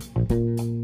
Thank you.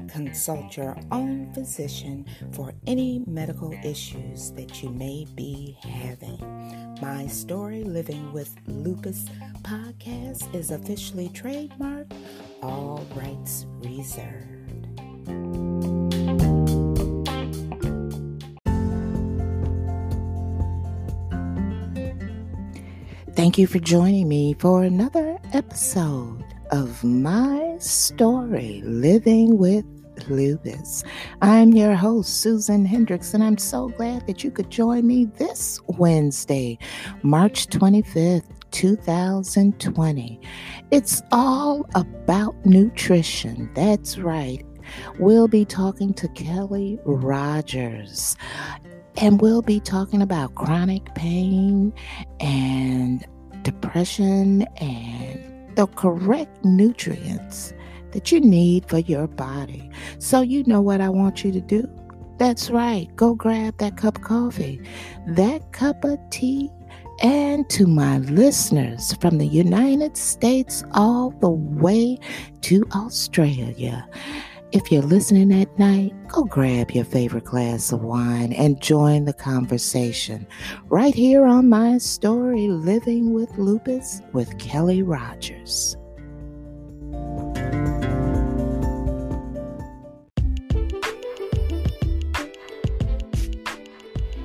consult your own physician for any medical issues that you may be having. My Story Living with Lupus podcast is officially trademarked, all rights reserved. Thank you for joining me for another episode of my story, Living with Lupus. I'm your host, Susan Hendrix, and I'm so glad that you could join me this Wednesday, March 25th, 2020. It's all about nutrition. That's right. We'll be talking to Kelly Rogers and we'll be talking about chronic pain and depression and the correct nutrients that you need for your body. So, you know what I want you to do? That's right, go grab that cup of coffee, that cup of tea, and to my listeners from the United States all the way to Australia. If you're listening at night, go grab your favorite glass of wine and join the conversation right here on my story, Living with Lupus with Kelly Rogers.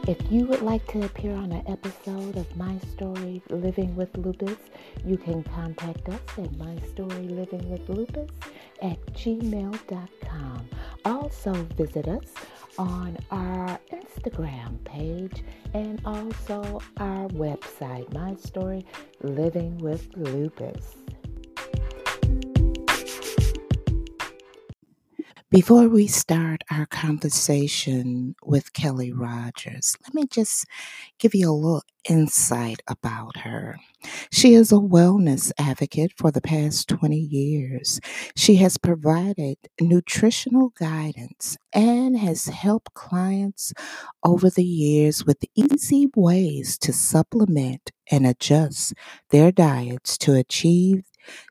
If you would like to appear on an episode of My Story Living with Lupus, you can contact us at My Story Living with Lupus at gmail.com. Also, visit us on our Instagram page and also our website, My Story Living with Lupus. Before we start our conversation with Kelly Rogers, let me just give you a little insight about her. She is a wellness advocate for the past 20 years. She has provided nutritional guidance and has helped clients over the years with easy ways to supplement and adjust their diets to achieve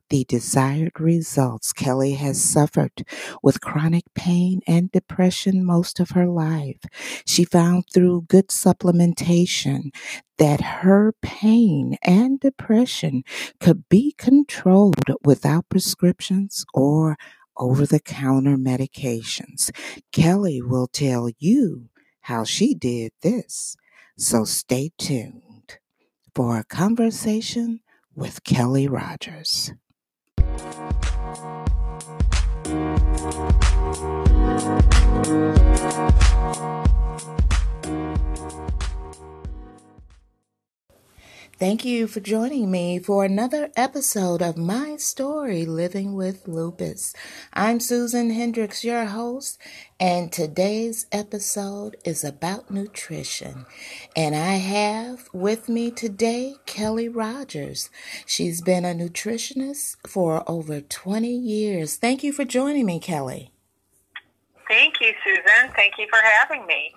the desired results. Kelly has suffered with chronic pain and depression most of her life. She found through good supplementation that her pain and depression could be controlled without prescriptions or over the counter medications. Kelly will tell you how she did this. So stay tuned for a conversation with Kelly Rogers. Thank you for joining me for another episode of My Story Living with Lupus. I'm Susan Hendrix, your host, and today's episode is about nutrition. And I have with me today Kelly Rogers. She's been a nutritionist for over 20 years. Thank you for joining me, Kelly. Thank you, Susan. Thank you for having me.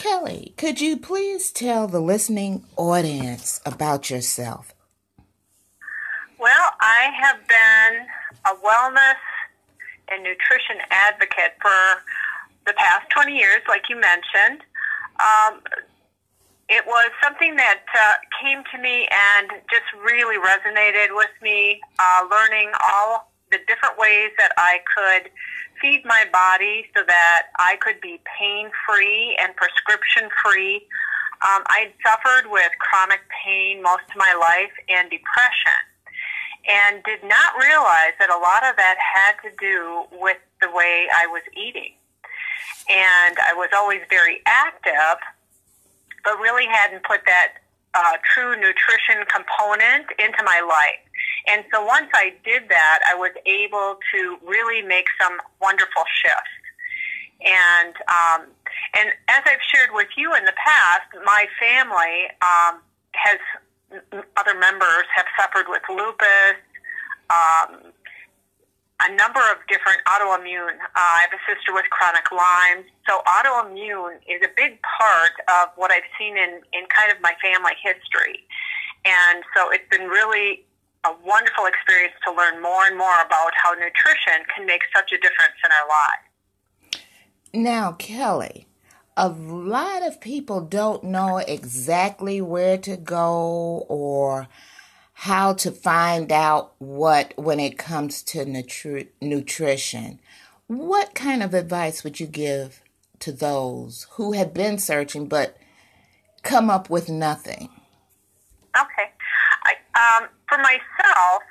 Kelly, could you please tell the listening audience about yourself? Well, I have been a wellness and nutrition advocate for the past 20 years, like you mentioned. Um, it was something that uh, came to me and just really resonated with me, uh, learning all the different ways that I could feed my body so that I could be pain free and prescription free. Um, I'd suffered with chronic pain most of my life and depression and did not realize that a lot of that had to do with the way I was eating. And I was always very active, but really hadn't put that uh, true nutrition component into my life. And so once I did that, I was able to really make some wonderful shifts. And um, and as I've shared with you in the past, my family um, has other members have suffered with lupus, um, a number of different autoimmune. Uh, I have a sister with chronic Lyme. So autoimmune is a big part of what I've seen in, in kind of my family history. And so it's been really a wonderful experience to learn more and more about how nutrition can make such a difference in our lives. Now, Kelly, a lot of people don't know exactly where to go or how to find out what when it comes to nutri- nutrition. What kind of advice would you give to those who have been searching but come up with nothing? Okay. For myself,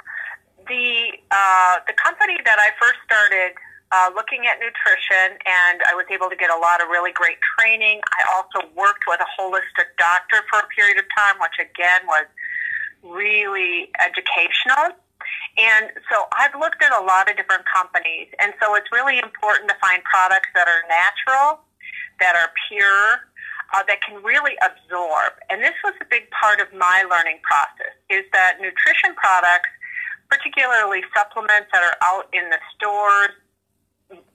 the uh, the company that I first started uh, looking at nutrition, and I was able to get a lot of really great training. I also worked with a holistic doctor for a period of time, which again was really educational. And so I've looked at a lot of different companies, and so it's really important to find products that are natural, that are pure, uh, that can really absorb. And this was a big part of my learning process, is that nutrition products, particularly supplements that are out in the stores,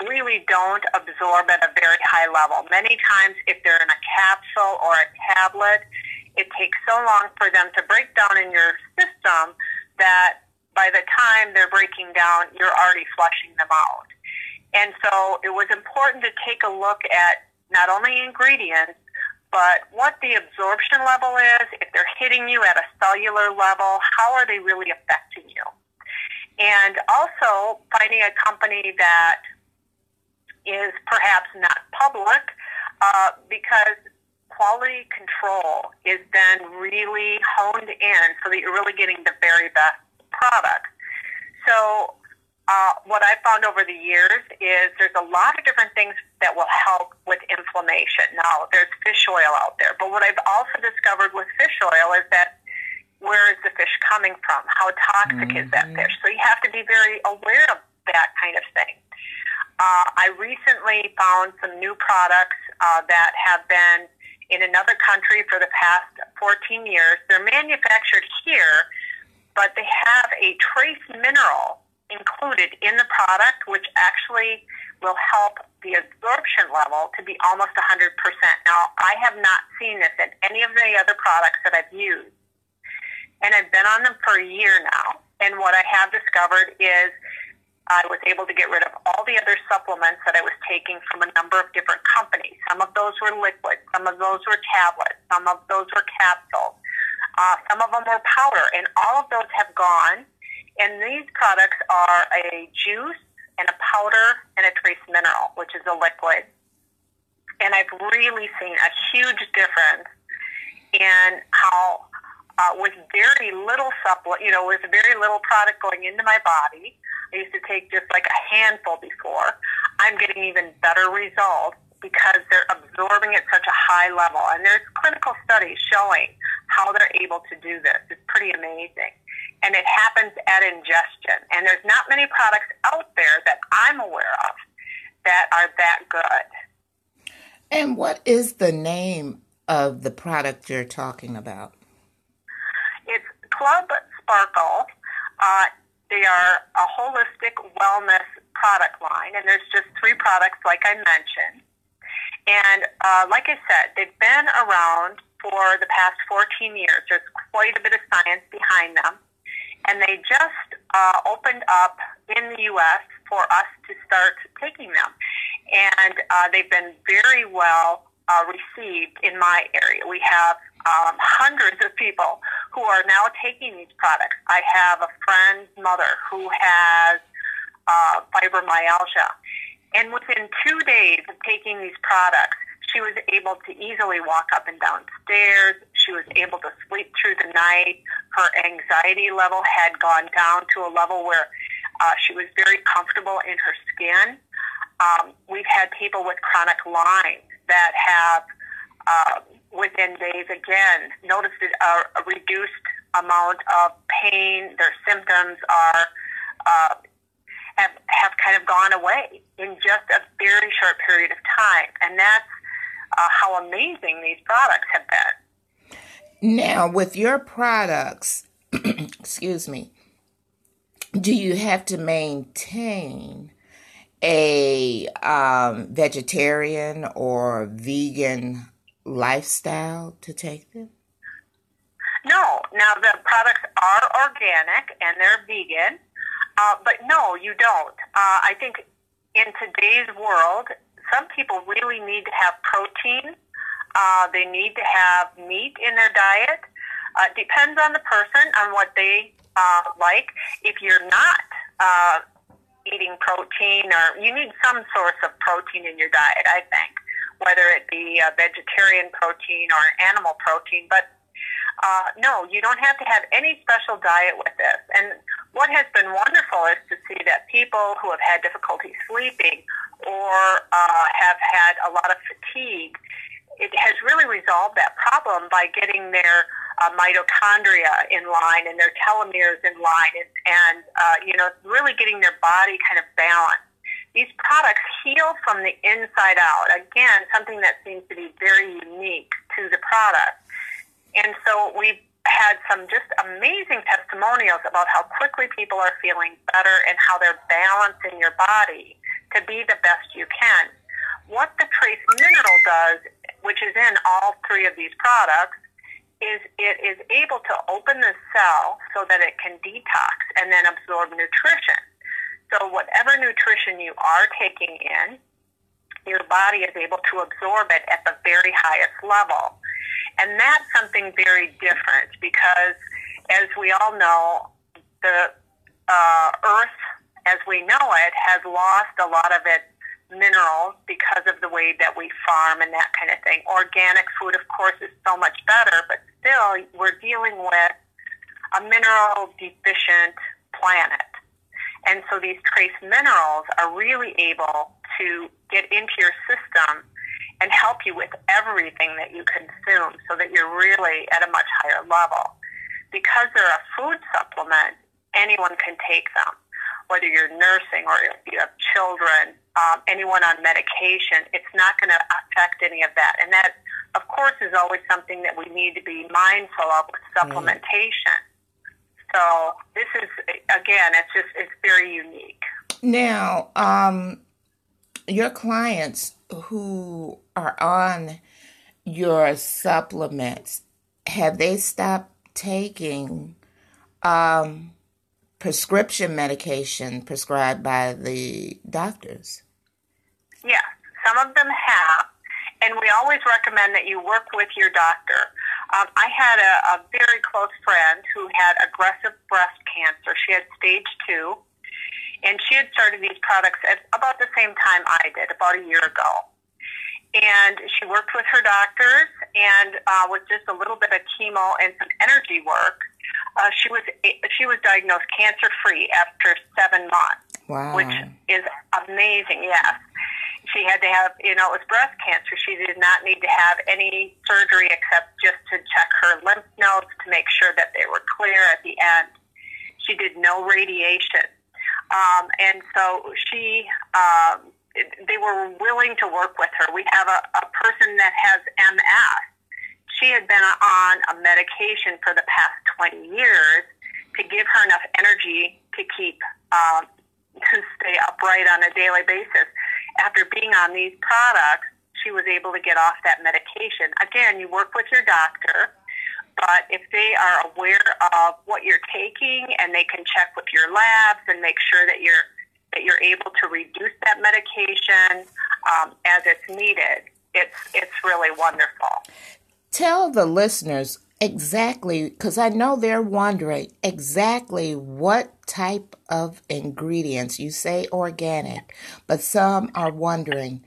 really don't absorb at a very high level. Many times, if they're in a capsule or a tablet, it takes so long for them to break down in your system that by the time they're breaking down, you're already flushing them out. And so it was important to take a look at not only ingredients, but what the absorption level is, if they're hitting you at a cellular level, how are they really affecting you? And also finding a company that is perhaps not public uh, because quality control is then really honed in so that you're really getting the very best product. So uh, what I've found over the years is there's a lot of different things that will help with inflammation. Now, there's fish oil out there, but what I've also discovered with fish oil is that where is the fish coming from? How toxic mm-hmm. is that mm-hmm. fish? So you have to be very aware of that kind of thing. Uh, I recently found some new products uh, that have been in another country for the past 14 years. They're manufactured here, but they have a trace mineral included in the product, which actually will help the absorption level to be almost 100%. Now, I have not seen this in any of the other products that I've used. And I've been on them for a year now. And what I have discovered is I was able to get rid of all the other supplements that I was taking from a number of different companies. Some of those were liquid, some of those were tablets, some of those were capsules, uh, some of them were powder, and all of those have gone. And these products are a juice and a powder and a trace mineral, which is a liquid. And I've really seen a huge difference in how, uh, with very little supplement, you know, with very little product going into my body, I used to take just like a handful before. I'm getting even better results because they're absorbing at such a high level. And there's clinical studies showing how they're able to do this. It's pretty amazing. And it happens at ingestion. And there's not many products out there that I'm aware of that are that good. And what is the name of the product you're talking about? It's Club Sparkle. Uh, they are a holistic wellness product line, and there's just three products, like I mentioned. And uh, like I said, they've been around for the past 14 years. There's quite a bit of science behind them. And they just uh, opened up in the U.S. for us to start taking them. And uh, they've been very well uh, received in my area. We have um, hundreds of people who are now taking these products. I have a friend's mother who has uh, fibromyalgia. And within two days of taking these products, she was able to easily walk up and down stairs. She was able to sleep through the night. Her anxiety level had gone down to a level where uh, she was very comfortable in her skin. Um, we've had people with chronic Lyme that have uh, within days again noticed a, a reduced amount of pain. Their symptoms are uh, have have kind of gone away in just a very short period of time, and that's uh, how amazing these products have been. Now, with your products, excuse me, do you have to maintain a um, vegetarian or vegan lifestyle to take them? No. Now, the products are organic and they're vegan, uh, but no, you don't. Uh, I think in today's world, some people really need to have protein. Uh, they need to have meat in their diet. Uh, depends on the person on what they uh, like. If you're not uh, eating protein, or you need some source of protein in your diet, I think, whether it be a vegetarian protein or animal protein. But uh, no, you don't have to have any special diet with this. And what has been wonderful is to see that people who have had difficulty sleeping or uh, have had a lot of fatigue, it has really resolved that problem by getting their uh, mitochondria in line and their telomeres in line and, and uh, you know, really getting their body kind of balanced. These products heal from the inside out. Again, something that seems to be very unique to the product. And so we've had some just amazing testimonials about how quickly people are feeling better and how they're balancing your body to be the best you can. What the trace mineral does, which is in all three of these products, is it is able to open the cell so that it can detox and then absorb nutrition. So whatever nutrition you are taking in, your body is able to absorb it at the very highest level. And that's something very different because, as we all know, the uh, Earth, as we know it, has lost a lot of its minerals because of the way that we farm and that kind of thing. Organic food, of course, is so much better, but still, we're dealing with a mineral deficient planet. And so these trace minerals are really able to get into your system and help you with everything that you consume so that you're really at a much higher level. Because they're a food supplement, anyone can take them, whether you're nursing or if you have children, um, anyone on medication, it's not going to affect any of that. And that, of course, is always something that we need to be mindful of with supplementation. Mm. So this is, again, it's just, it's very unique. Now, um, your clients who are on your supplements, have they stopped taking um, prescription medication prescribed by the doctors? Yes, some of them have. And we always recommend that you work with your doctor. Um, I had a, a very close friend who had aggressive breast cancer. She had stage two and she had started these products at about the same time I did, about a year ago. And she worked with her doctors, and uh, with just a little bit of chemo and some energy work, uh, she was she was diagnosed cancer free after seven months, wow. which is amazing. Yes, she had to have you know it was breast cancer. She did not need to have any surgery except just to check her lymph nodes to make sure that they were clear at the end. She did no radiation. Um, and so she, um, they were willing to work with her. We have a, a person that has MS. She had been on a medication for the past 20 years to give her enough energy to keep, um, to stay upright on a daily basis. After being on these products, she was able to get off that medication. Again, you work with your doctor but if they are aware of what you're taking and they can check with your labs and make sure that you're that you're able to reduce that medication um, as it's needed, it's it's really wonderful. Tell the listeners exactly because I know they're wondering exactly what type of ingredients you say organic, but some are wondering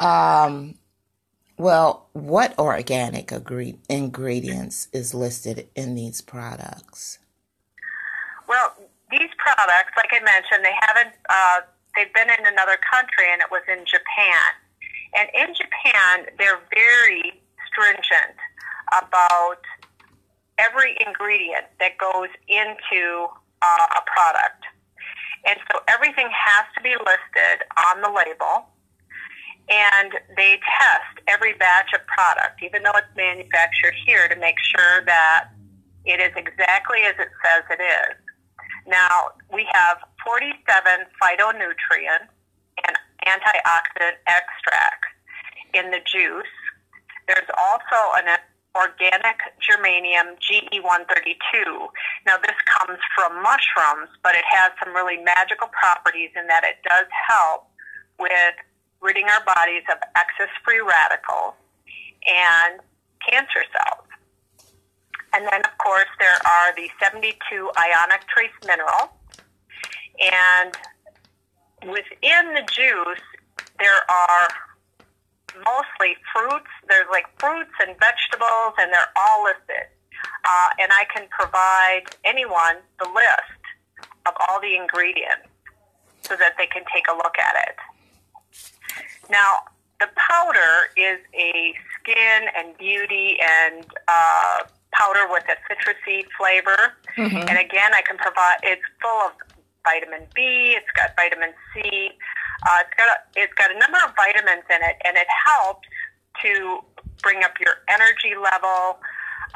um, well, what organic agree- ingredients is listed in these products? Well, these products, like I mentioned, they haven't. Uh, they've been in another country, and it was in Japan. And in Japan, they're very stringent about every ingredient that goes into uh, a product. And so everything has to be listed on the label. And they test every batch of product, even though it's manufactured here, to make sure that it is exactly as it says it is. Now, we have 47 phytonutrients and antioxidant extracts in the juice. There's also an organic germanium GE132. Now, this comes from mushrooms, but it has some really magical properties in that it does help with ridding our bodies of excess free radicals and cancer cells. And then, of course, there are the 72 ionic trace minerals. And within the juice, there are mostly fruits. There's like fruits and vegetables, and they're all listed. Uh, and I can provide anyone the list of all the ingredients so that they can take a look at it. Now, the powder is a skin and beauty and uh, powder with a citrusy flavor. Mm-hmm. And again, I can provide. It's full of vitamin B. It's got vitamin C. Uh, it's got a, it's got a number of vitamins in it, and it helps to bring up your energy level.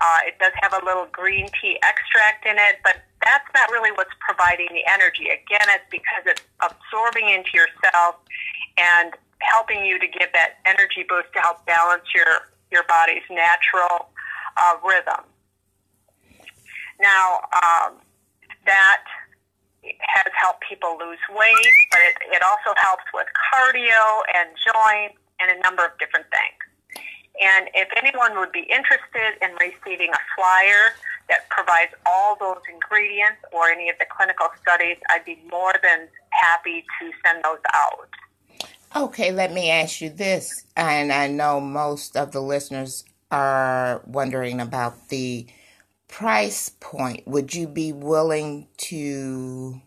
Uh, it does have a little green tea extract in it, but that's not really what's providing the energy. Again, it's because it's absorbing into your cells and helping you to give that energy boost to help balance your your body's natural uh, rhythm. Now, um, that has helped people lose weight, but it, it also helps with cardio and joints and a number of different things. And if anyone would be interested in receiving a flyer that provides all those ingredients or any of the clinical studies, I'd be more than happy to send those out. Okay, let me ask you this, and I know most of the listeners are wondering about the price point, would you be willing to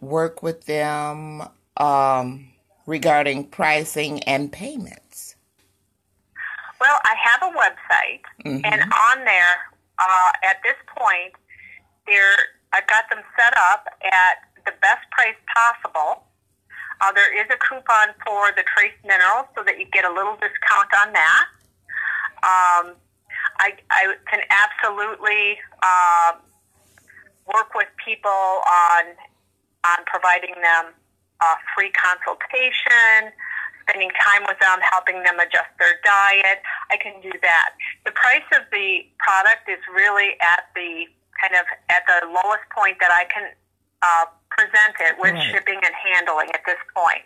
work with them um, regarding pricing and payments? Well, I have a website, mm-hmm. and on there, uh, at this point, there I've got them set up at the best price possible. Uh, there is a coupon for the trace minerals, so that you get a little discount on that. Um, I, I can absolutely um, work with people on on providing them a free consultation, spending time with them, helping them adjust their diet. I can do that. The price of the product is really at the kind of at the lowest point that I can uh, present it with right. shipping and handling at this point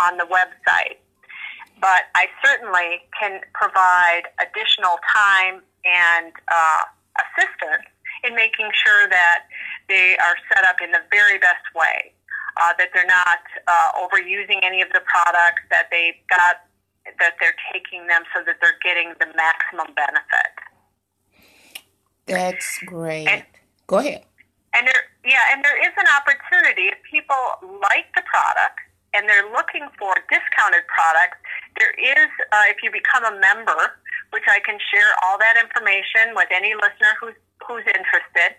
on the website but I certainly can provide additional time and uh, assistance in making sure that they are set up in the very best way, uh, that they're not uh, overusing any of the products, that they've got that they're taking them so that they're getting the maximum benefit. That's great. And, Go ahead. And there, yeah, and there is an opportunity if people like the product and they're looking for discounted products, there is, uh, if you become a member, which I can share all that information with any listener who's, who's interested,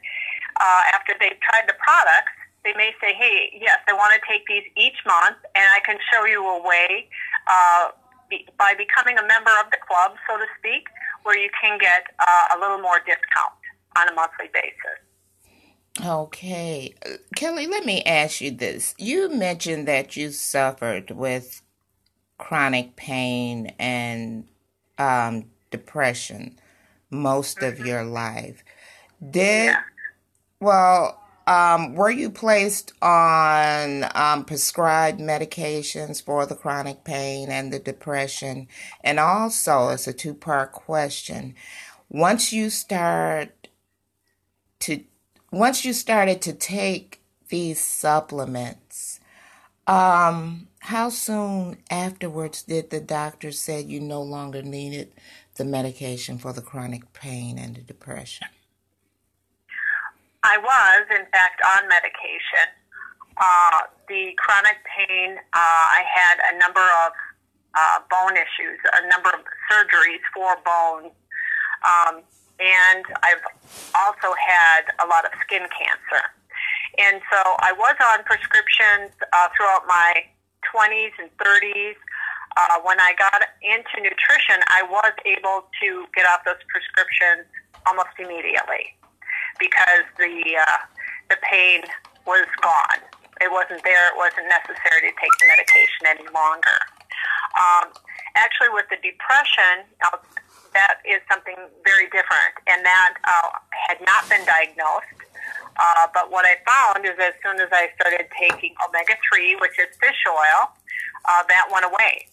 uh, after they've tried the products, they may say, hey, yes, I want to take these each month, and I can show you a way uh, be, by becoming a member of the club, so to speak, where you can get uh, a little more discount on a monthly basis. Okay. Kelly, let me ask you this. You mentioned that you suffered with chronic pain and um, depression most of mm-hmm. your life. Did, yeah. well, um, were you placed on um, prescribed medications for the chronic pain and the depression? And also, it's a two part question. Once you start to once you started to take these supplements, um, how soon afterwards did the doctor say you no longer needed the medication for the chronic pain and the depression? I was, in fact, on medication. Uh, the chronic pain, uh, I had a number of uh, bone issues, a number of surgeries for bones Um, and I've also had a lot of skin cancer. And so I was on prescriptions uh, throughout my 20s and 30s. Uh, when I got into nutrition, I was able to get off those prescriptions almost immediately because the uh, the pain was gone. It wasn't there. It wasn't necessary to take the medication any longer. Um, actually, with the depression, uh, that is something very different, and that uh, had not been diagnosed. Uh, but what I found is as soon as I started taking omega 3, which is fish oil, uh, that went away.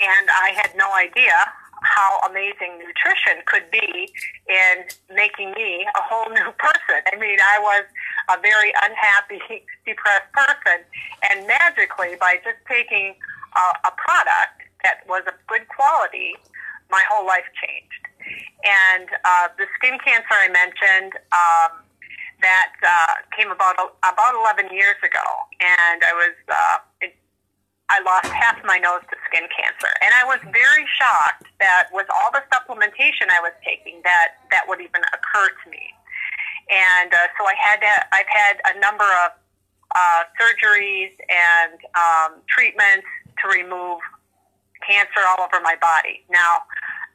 And I had no idea how amazing nutrition could be in making me a whole new person. I mean, I was a very unhappy, depressed person, and magically, by just taking a, a product that was of good quality, my whole life changed. And uh, the skin cancer I mentioned, um, that uh, came about about 11 years ago, and I was uh, it, I lost half my nose to skin cancer, and I was very shocked that with all the supplementation I was taking, that that would even occur to me. And uh, so I had to, I've had a number of uh, surgeries and um, treatments to remove cancer all over my body. Now.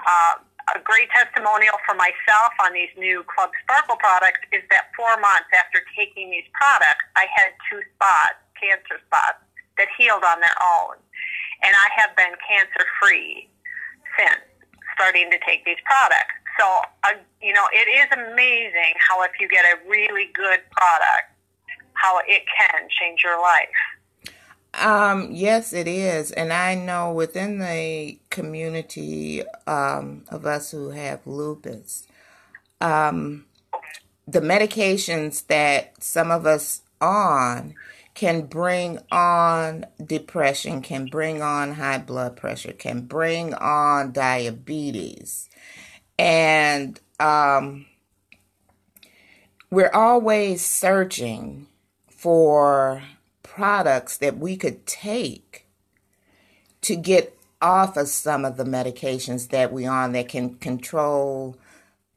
Uh, a great testimonial for myself on these new Club Sparkle products is that four months after taking these products, I had two spots, cancer spots, that healed on their own. And I have been cancer free since starting to take these products. So, uh, you know, it is amazing how if you get a really good product, how it can change your life. Um, yes, it is. And I know within the community um, of us who have lupus, um, the medications that some of us on can bring on depression, can bring on high blood pressure, can bring on diabetes. And um, we're always searching for products that we could take to get off of some of the medications that we on that can control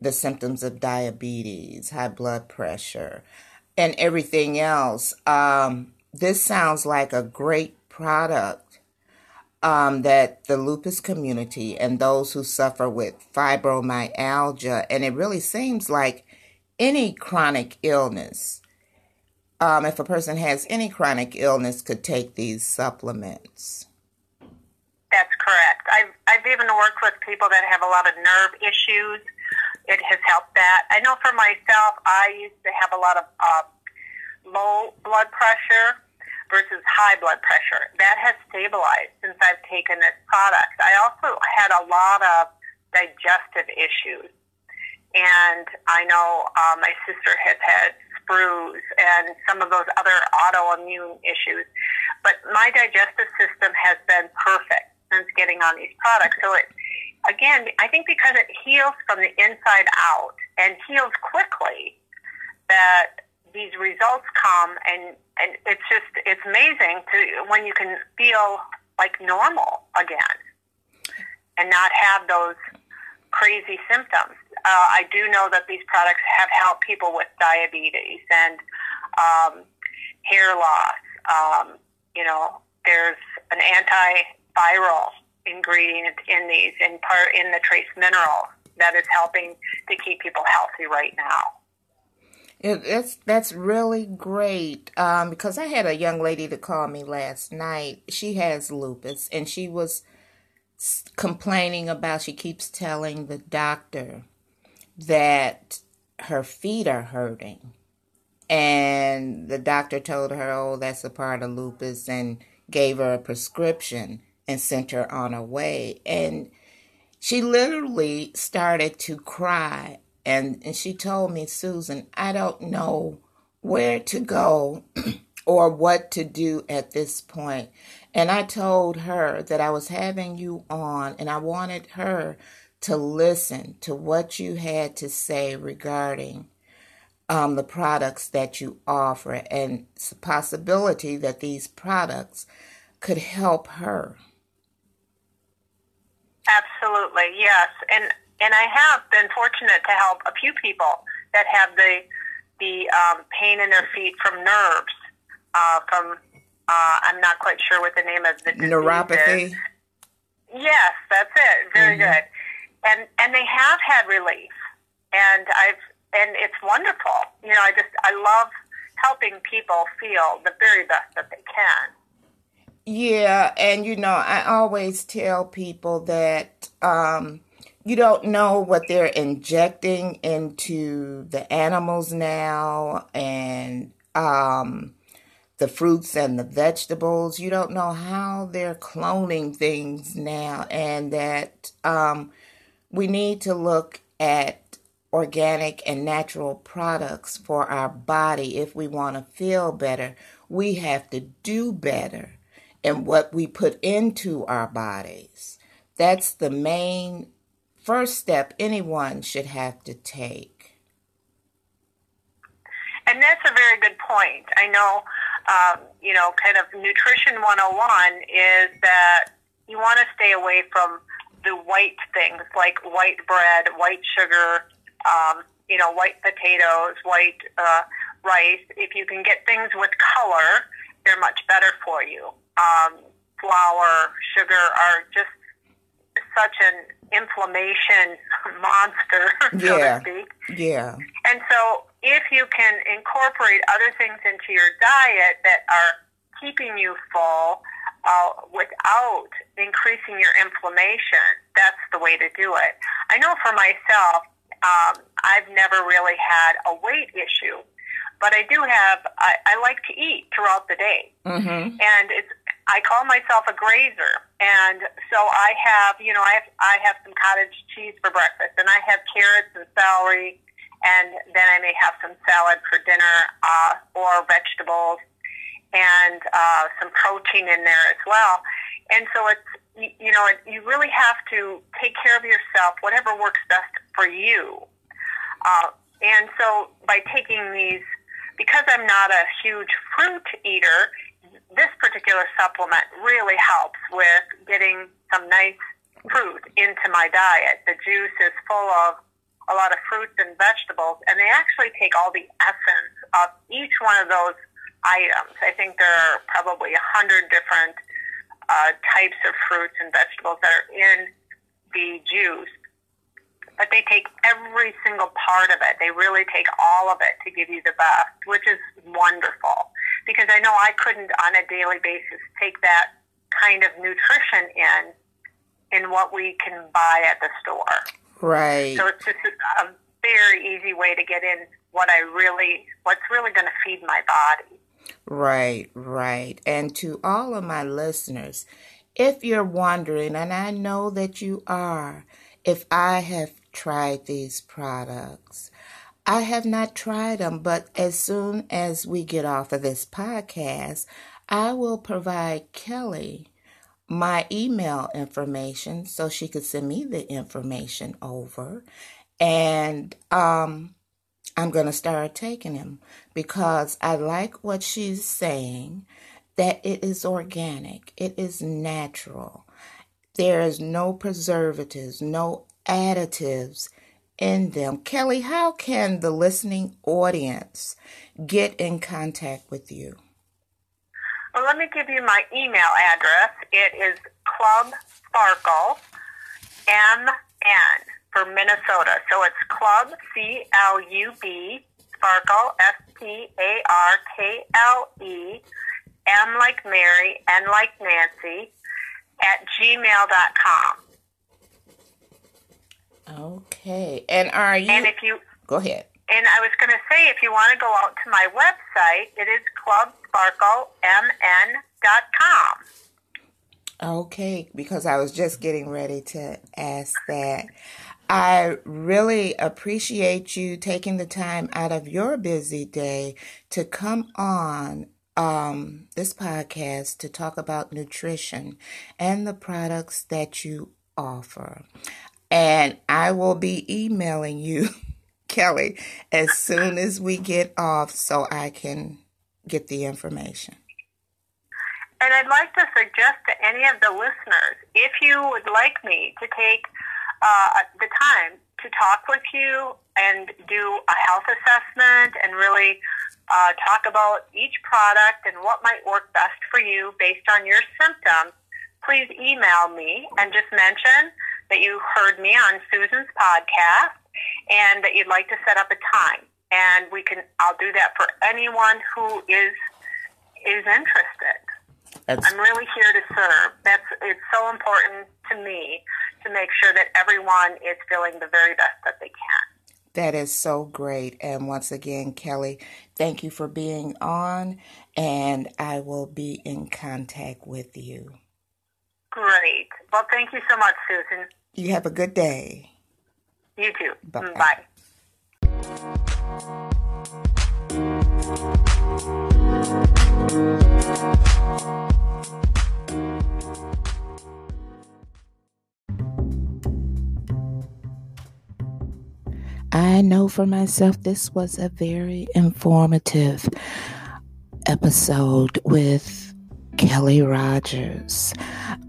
the symptoms of diabetes, high blood pressure, and everything else. Um, this sounds like a great product um, that the lupus community and those who suffer with fibromyalgia, and it really seems like any chronic illness um, if a person has any chronic illness, could take these supplements. I've, even worked with people that have a lot of nerve issues. It has helped that. I know for myself, I used to have a lot of uh, low blood pressure versus high blood pressure. That has stabilized since I've taken this product. I also had a lot of digestive issues. And I know uh, my sister has had sprus and some of those other autoimmune issues. But my digestive system has been perfect since getting on these products. So it, again, I think because it heals from the inside out and heals quickly, that these results come and and it's just it's amazing to when you can feel like normal again and not have those crazy symptoms. Uh, I do know that these products have helped people with diabetes and um, hair loss. Um, you know, there's an antiviral ingredient in these, in part in the trace mineral, that is helping to keep people healthy right now. It, that's that's really great um, because I had a young lady to call me last night. She has lupus, and she was complaining about. She keeps telling the doctor that her feet are hurting. And the doctor told her, oh, that's a part of lupus, and gave her a prescription and sent her on her way. And she literally started to cry. And, and she told me, Susan, I don't know where to go or what to do at this point. And I told her that I was having you on and I wanted her to listen to what you had to say regarding um, the products that you offer, and the possibility that these products could help her. Absolutely, yes. And and I have been fortunate to help a few people that have the the um, pain in their feet from nerves, uh, from uh, I'm not quite sure what the name of the neuropathy. Is. Yes, that's it. Very mm-hmm. good. And and they have had relief, and I've and it's wonderful. You know, I just I love helping people feel the very best that they can. Yeah, and you know, I always tell people that um, you don't know what they're injecting into the animals now and um, the fruits and the vegetables. You don't know how they're cloning things now, and that um, we need to look at organic and natural products for our body if we want to feel better. We have to do better in what we put into our bodies. That's the main first step anyone should have to take. And that's a very good point. I know, um, you know, kind of nutrition 101 is that you want to stay away from the white things like white bread, white sugar, um, you know, white potatoes, white uh, rice. If you can get things with color, they're much better for you. Um, flour, sugar are just such an inflammation monster, so yeah. to speak. Yeah. And so if you can incorporate other things into your diet that are keeping you full uh, without increasing your inflammation, that's the way to do it. I know for myself, um, I've never really had a weight issue, but I do have. I, I like to eat throughout the day, mm-hmm. and it's I call myself a grazer, and so I have, you know, I have, I have some cottage cheese for breakfast, and I have carrots and celery, and then I may have some salad for dinner uh, or vegetables, and uh, some protein in there as well. And so it's, you know, you really have to take care of yourself, whatever works best for you. Uh, and so by taking these, because I'm not a huge fruit eater, this particular supplement really helps with getting some nice fruit into my diet. The juice is full of a lot of fruits and vegetables, and they actually take all the essence of each one of those items. I think there are probably a hundred different uh, types of fruits and vegetables that are in the juice, but they take every single part of it. They really take all of it to give you the best, which is wonderful because I know I couldn't on a daily basis take that kind of nutrition in in what we can buy at the store. Right. So it's just a very easy way to get in what I really what's really going to feed my body. Right, right. And to all of my listeners, if you're wondering, and I know that you are, if I have tried these products, I have not tried them, but as soon as we get off of this podcast, I will provide Kelly my email information so she could send me the information over. And um, I'm going to start taking them because I like what she's saying that it is organic, it is natural. There is no preservatives, no additives in them. Kelly, how can the listening audience get in contact with you? Well, let me give you my email address. It is Club Sparkle MN for Minnesota. So it's Club C L U B Sparkle S P A R K L E M like Mary, N like Nancy at gmail.com. Okay. And are you? And if you go ahead. And I was going to say, if you want to go out to my website, it is clubsparklemn.com. Okay, because I was just getting ready to ask that. I really appreciate you taking the time out of your busy day to come on um, this podcast to talk about nutrition and the products that you offer. And I will be emailing you, Kelly, as soon as we get off so I can get the information. And I'd like to suggest to any of the listeners if you would like me to take uh, the time to talk with you and do a health assessment and really uh, talk about each product and what might work best for you based on your symptoms, please email me and just mention that you heard me on Susan's podcast and that you'd like to set up a time. And we can I'll do that for anyone who is is interested. That's, I'm really here to serve. That's it's so important to me to make sure that everyone is feeling the very best that they can. That is so great. And once again, Kelly, thank you for being on, and I will be in contact with you. Great. Well, thank you so much, Susan. You have a good day. You too. Bye. Mm, bye. I know for myself this was a very informative episode with Kelly Rogers.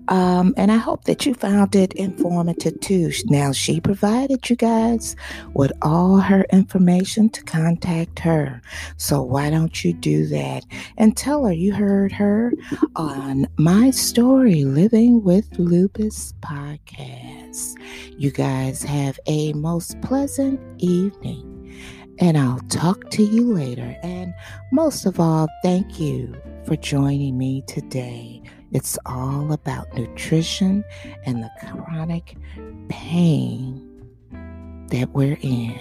Um, and I hope that you found it informative too. Now, she provided you guys with all her information to contact her. So, why don't you do that and tell her you heard her on My Story Living with Lupus podcast? You guys have a most pleasant evening. And I'll talk to you later. And most of all, thank you for joining me today. It's all about nutrition and the chronic pain that we're in.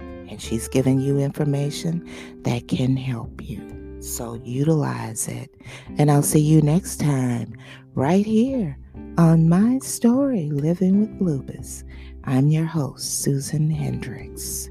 And she's giving you information that can help you. So utilize it. And I'll see you next time right here on My Story Living with Lupus. I'm your host, Susan Hendrix.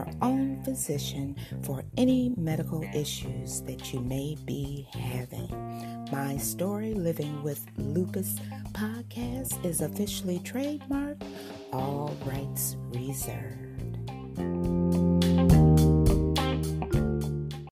own physician for any medical issues that you may be having. My Story Living with Lupus podcast is officially trademarked, all rights reserved.